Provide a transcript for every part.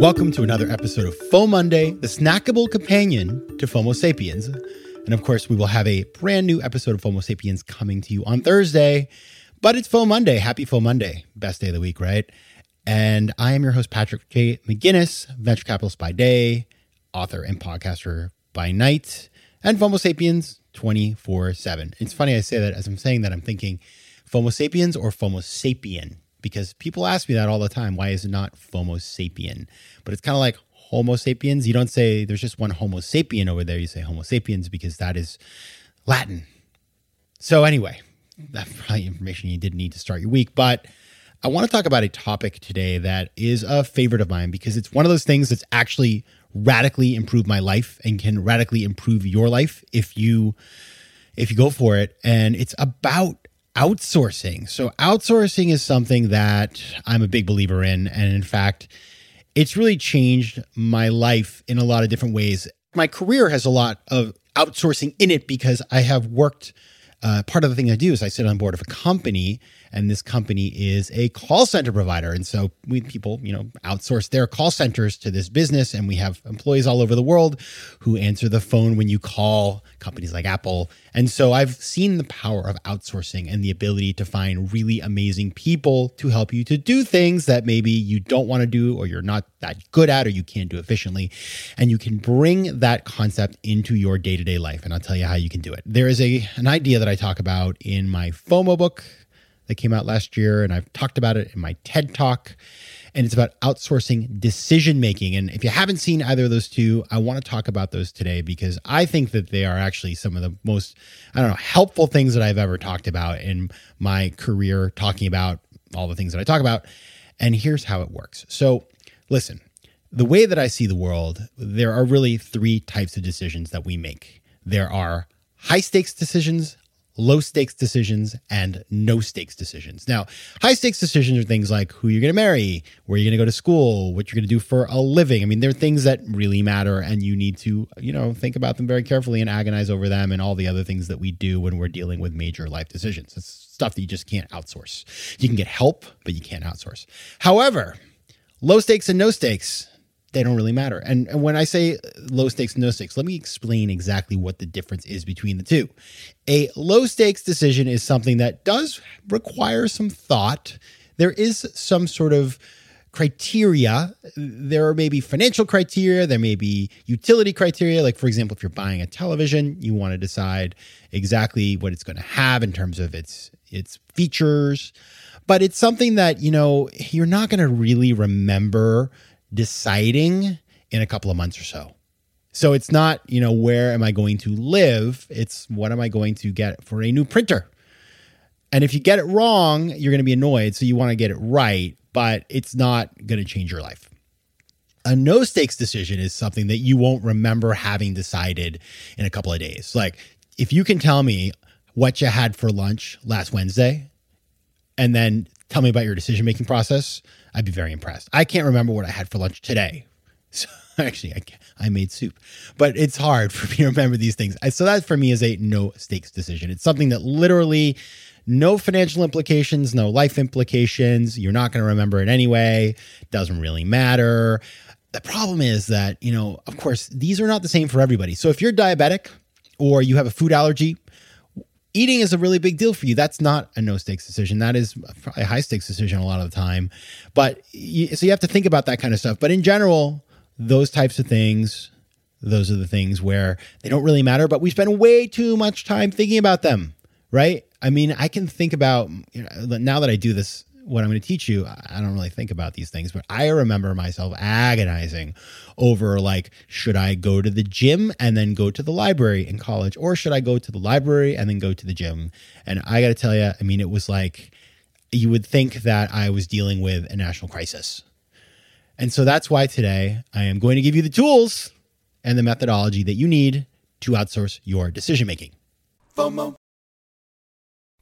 Welcome to another episode of FOMO Monday, the snackable companion to FOMO Sapiens. And of course, we will have a brand new episode of FOMO Sapiens coming to you on Thursday. But it's FOMO Monday. Happy FOMO Monday. Best day of the week, right? And I am your host, Patrick J. McGinnis, venture capitalist by day, author and podcaster by night, and FOMO Sapiens 24 7. It's funny I say that as I'm saying that, I'm thinking FOMO Sapiens or FOMO Sapien, because people ask me that all the time. Why is it not FOMO Sapien? But it's kind of like Homo sapiens. You don't say there's just one Homo sapien over there. You say Homo sapiens because that is Latin. So, anyway, that's probably information you didn't need to start your week. But I want to talk about a topic today that is a favorite of mine because it's one of those things that's actually radically improved my life and can radically improve your life if you if you go for it and it's about outsourcing. So outsourcing is something that I'm a big believer in and in fact it's really changed my life in a lot of different ways. My career has a lot of outsourcing in it because I have worked uh, part of the thing I do is I sit on board of a company, and this company is a call center provider. And so we people, you know, outsource their call centers to this business, and we have employees all over the world who answer the phone when you call companies like Apple. And so I've seen the power of outsourcing and the ability to find really amazing people to help you to do things that maybe you don't want to do or you're not that good at or you can't do efficiently. And you can bring that concept into your day-to-day life. And I'll tell you how you can do it. There is a an idea that I talk about in my FOMO book that came out last year, and I've talked about it in my TED talk. And it's about outsourcing decision making. And if you haven't seen either of those two, I want to talk about those today because I think that they are actually some of the most, I don't know, helpful things that I've ever talked about in my career, talking about all the things that I talk about. And here's how it works. So, listen, the way that I see the world, there are really three types of decisions that we make there are high stakes decisions, low stakes decisions, and no stakes decisions. Now, high stakes decisions are things like who you're going to marry, where you're going to go to school, what you're going to do for a living. I mean, they're things that really matter, and you need to, you know, think about them very carefully and agonize over them and all the other things that we do when we're dealing with major life decisions. It's stuff that you just can't outsource. You can get help, but you can't outsource. However, low stakes and no stakes they don't really matter. And, and when I say low stakes, no stakes, let me explain exactly what the difference is between the two. A low stakes decision is something that does require some thought. There is some sort of criteria. There are maybe financial criteria, there may be utility criteria. Like, for example, if you're buying a television, you want to decide exactly what it's going to have in terms of its its features. But it's something that, you know, you're not going to really remember deciding in a couple of months or so. So it's not, you know, where am I going to live? It's what am I going to get for a new printer? And if you get it wrong, you're going to be annoyed. So you want to get it right, but it's not going to change your life. A no stakes decision is something that you won't remember having decided in a couple of days. Like if you can tell me what you had for lunch last Wednesday and then tell me about your decision making process, I'd be very impressed. I can't remember what I had for lunch today. So actually, I, I made soup, but it's hard for me to remember these things. So that for me is a no stakes decision. It's something that literally no financial implications, no life implications. You're not going to remember it anyway. Doesn't really matter. The problem is that, you know, of course, these are not the same for everybody. So if you're diabetic or you have a food allergy, eating is a really big deal for you. That's not a no stakes decision. That is a high stakes decision a lot of the time. But you, so you have to think about that kind of stuff. But in general, those types of things, those are the things where they don't really matter, but we spend way too much time thinking about them, right? I mean, I can think about you know, now that I do this what I'm going to teach you, I don't really think about these things, but I remember myself agonizing over like, should I go to the gym and then go to the library in college, or should I go to the library and then go to the gym? And I got to tell you, I mean, it was like, you would think that I was dealing with a national crisis. And so that's why today I am going to give you the tools and the methodology that you need to outsource your decision making. FOMO.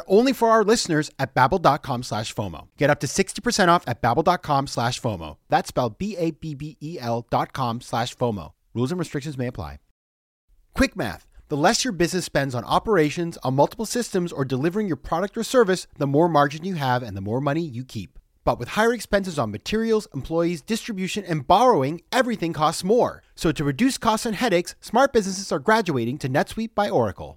but only for our listeners at babbel.com slash FOMO. Get up to 60% off at babbel.com slash FOMO. That's spelled B-A-B-B-E-L dot com slash FOMO. Rules and restrictions may apply. Quick math. The less your business spends on operations, on multiple systems, or delivering your product or service, the more margin you have and the more money you keep. But with higher expenses on materials, employees, distribution, and borrowing, everything costs more. So to reduce costs and headaches, smart businesses are graduating to NetSuite by Oracle.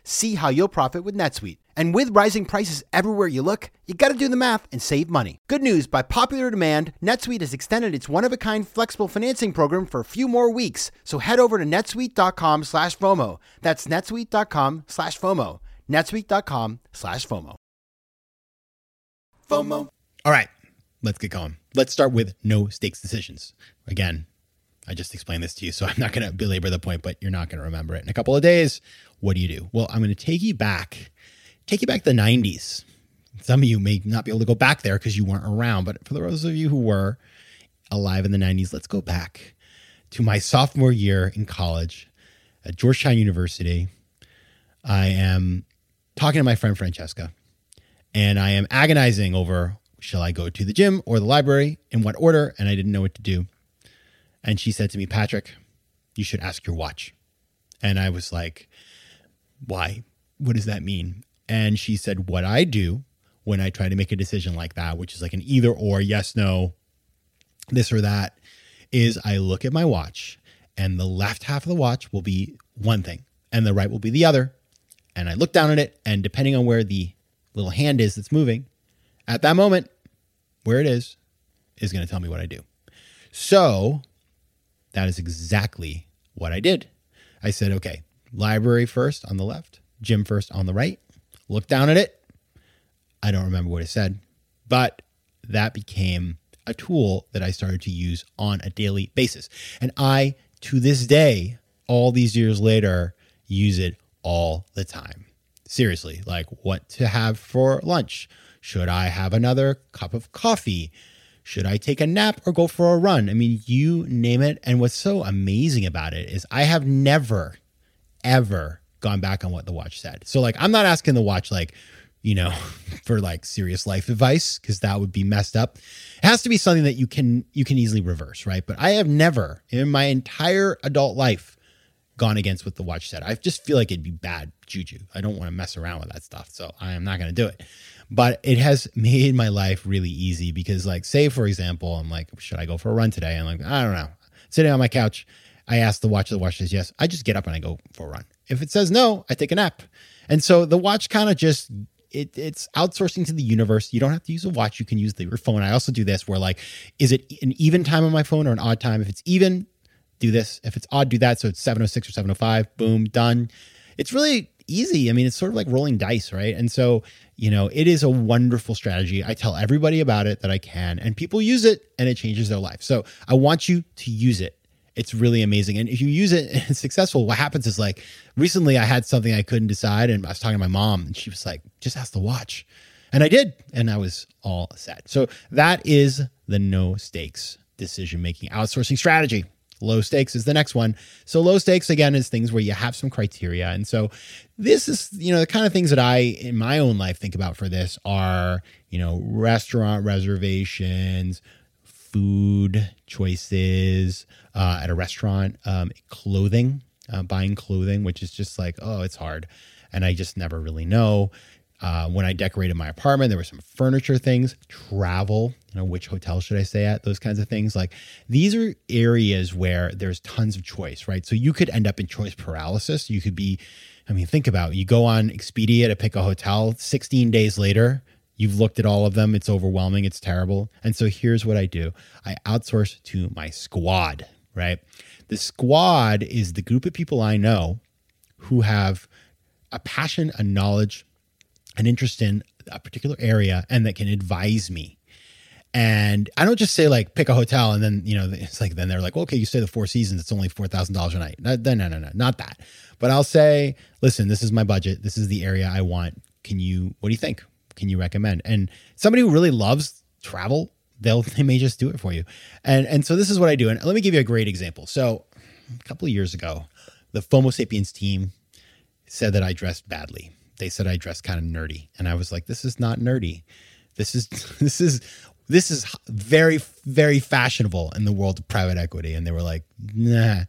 See how you'll profit with NetSuite. And with rising prices everywhere you look, you gotta do the math and save money. Good news by popular demand, NetSuite has extended its one of a kind flexible financing program for a few more weeks. So head over to netsuite.com slash FOMO. That's netsuite.com slash FOMO. netsuite.com slash FOMO. FOMO. All right, let's get going. Let's start with no stakes decisions. Again, I just explained this to you, so I'm not going to belabor the point, but you're not going to remember it. In a couple of days, what do you do? Well, I'm going to take you back take you back to the 90s. Some of you may not be able to go back there because you weren't around, but for those of you who were alive in the 90s, let's go back to my sophomore year in college at Georgetown University. I am talking to my friend Francesca, and I am agonizing over shall I go to the gym or the library, in what order, and I didn't know what to do. And she said to me, Patrick, you should ask your watch. And I was like, why? What does that mean? And she said, What I do when I try to make a decision like that, which is like an either or, yes, no, this or that, is I look at my watch and the left half of the watch will be one thing and the right will be the other. And I look down at it, and depending on where the little hand is that's moving, at that moment, where it is, is going to tell me what I do. So that is exactly what I did. I said, okay, library first on the left, gym first on the right, Look down at it. I don't remember what it said, but that became a tool that I started to use on a daily basis. And I, to this day, all these years later, use it all the time. Seriously, like what to have for lunch. Should I have another cup of coffee? Should I take a nap or go for a run? I mean, you name it. And what's so amazing about it is I have never, ever gone back on what the watch said. So like I'm not asking the watch like, you know, for like serious life advice because that would be messed up. It has to be something that you can you can easily reverse, right? But I have never in my entire adult life gone against what the watch said. I just feel like it'd be bad juju. I don't want to mess around with that stuff. So I am not going to do it. But it has made my life really easy because like say for example, I'm like, should I go for a run today? I'm like, I don't know. Sitting on my couch, I ask the watch, the watch says yes. I just get up and I go for a run. If it says no, I take a nap. And so the watch kind of just it, it's outsourcing to the universe. You don't have to use a watch. You can use the, your phone. I also do this where like, is it an even time on my phone or an odd time? If it's even, do this. If it's odd, do that. So it's 706 or 705, boom, done. It's really easy. I mean, it's sort of like rolling dice, right? And so, you know, it is a wonderful strategy. I tell everybody about it that I can, and people use it and it changes their life. So I want you to use it It's really amazing. And if you use it and it's successful, what happens is like recently I had something I couldn't decide and I was talking to my mom and she was like, just ask the watch. And I did. And I was all set. So that is the no stakes decision making outsourcing strategy. Low stakes is the next one. So low stakes again is things where you have some criteria. And so this is, you know, the kind of things that I in my own life think about for this are, you know, restaurant reservations, food choices uh, at a restaurant, um, clothing, uh, buying clothing, which is just like, oh, it's hard. And I just never really know. Uh, when I decorated my apartment, there were some furniture things, travel, you know, which hotel should I stay at? Those kinds of things. Like these are areas where there's tons of choice, right? So you could end up in choice paralysis. You could be, I mean, think about it. you go on Expedia to pick a hotel. 16 days later, you've looked at all of them. It's overwhelming. It's terrible. And so here's what I do I outsource to my squad, right? The squad is the group of people I know who have a passion, a knowledge, an interest in a particular area and that can advise me. And I don't just say like pick a hotel and then you know it's like then they're like well, okay you stay the Four Seasons it's only four thousand dollars a night. No no no no not that. But I'll say listen this is my budget. This is the area I want. Can you what do you think? Can you recommend? And somebody who really loves travel they'll they may just do it for you. And and so this is what I do. And let me give you a great example. So a couple of years ago the FOMO Sapiens team said that I dressed badly they said I dressed kind of nerdy. And I was like, this is not nerdy. This is this is this is very very fashionable in the world of private equity. And they were like, nah.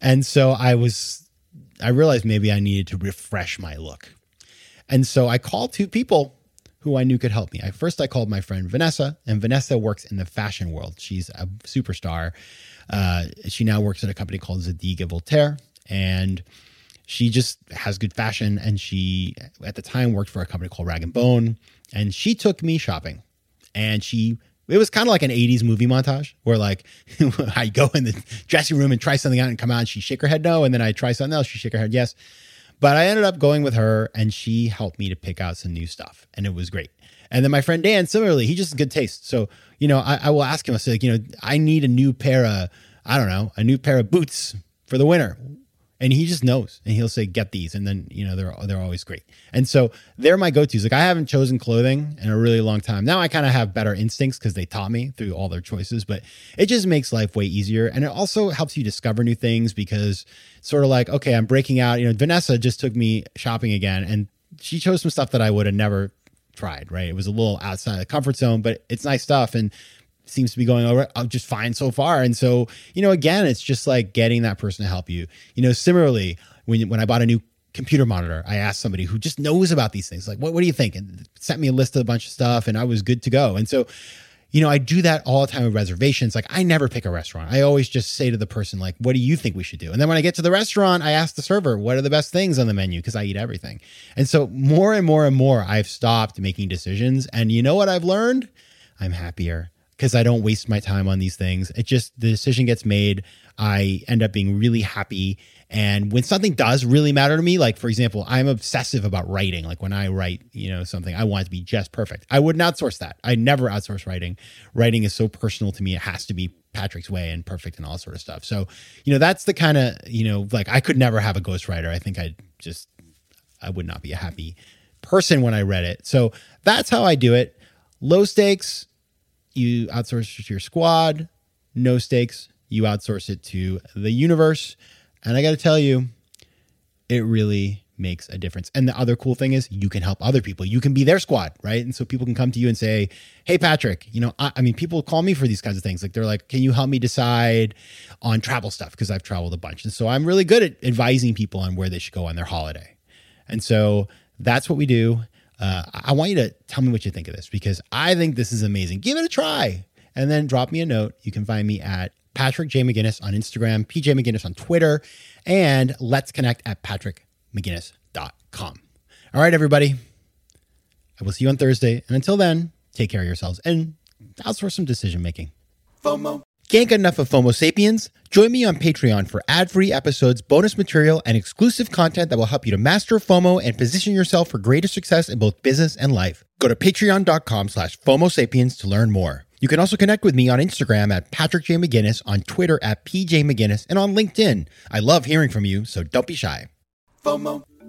And so I was I realized maybe I needed to refresh my look. And so I called two people who I knew could help me. I first I called my friend Vanessa, and Vanessa works in the fashion world. She's a superstar. Uh, she now works at a company called Zadig Voltaire, and she just has good fashion and she at the time worked for a company called rag and bone and she took me shopping. And she it was kind of like an 80s movie montage where like i go in the dressing room and try something out and come out and she shake her head no and then i try something else she shake her head yes. But i ended up going with her and she helped me to pick out some new stuff and it was great. And then my friend dan similarly he just good taste. So you know i, I will ask him i say like you know i need a new pair of i don't know a new pair of boots for the winter and he just knows and he'll say get these and then you know they're they're always great. And so they're my go-to's. Like i haven't chosen clothing in a really long time. Now i kind of have better instincts because they taught me through all their choices but it just makes life way easier. And it also helps you discover new things because sort of like okay i'm breaking out. You know vanessa just took me shopping again and she chose some stuff that i would have never tried right? It was a little outside the comfort zone but it's nice stuff. And seems to be going over uh, just fine so far. And so, you know, again, it's just like getting that person to help you. You know, similarly, when when I bought a new computer monitor, I asked somebody who just knows about these things, like, what, what do you think? And sent me a list of a bunch of stuff, and I was good to go. And so, you know, I do that all the time with reservations. Like, I never pick a restaurant. I always just say to the person, like, what do you think we should do? And then when I get to the restaurant, I ask the server, what are the best things on the menu? Because I eat everything. And so, more and more and more, I've stopped making decisions. And you know what I've learned? I'm happier because I don't waste my time on these things. It just the decision gets made. I end up being really happy. And when something does really matter to me, like for example, I'm obsessive about writing. Like when I write, you know, something, I want it to be just perfect. I wouldn't outsource that. I never outsource writing. Writing is so personal to me. It has to be Patrick's way and perfect and all sort of stuff. So, you know, that's the kind of, you know, like I could never have a ghostwriter. I think I'd just, I would not be a happy person when I read it. So that's how I do it. Low stakes, you outsource it to your squad. No stakes, you outsource it to the universe. And I got to tell you, it really makes a difference. And the other cool thing is you can help other people. You can be their squad, right? And so people can come to you and say, Hey, Patrick, you know, I, I mean, people call me for these kinds of things. Like they're like, Can you help me decide on travel stuff? Because I've traveled a bunch. And so I'm really good at advising people on where they should go on their holiday. And so that's what we do. Uh, I want you to tell me what you think of this because I think this is amazing. Give it a try and then drop me a note. You can find me at Patrick J. McGinnis on Instagram, PJ McGinnis on Twitter, and let's connect at patrickmcginnis.com. All right, everybody. I will see you on Thursday. And until then, take care of yourselves and outsource some decision making. FOMO. Can't get enough of FOMO Sapiens? Join me on Patreon for ad free episodes, bonus material, and exclusive content that will help you to master FOMO and position yourself for greater success in both business and life. Go to patreon.com slash FOMO Sapiens to learn more. You can also connect with me on Instagram at Patrick J. McGinnis, on Twitter at PJ McGinnis, and on LinkedIn. I love hearing from you, so don't be shy. FOMO.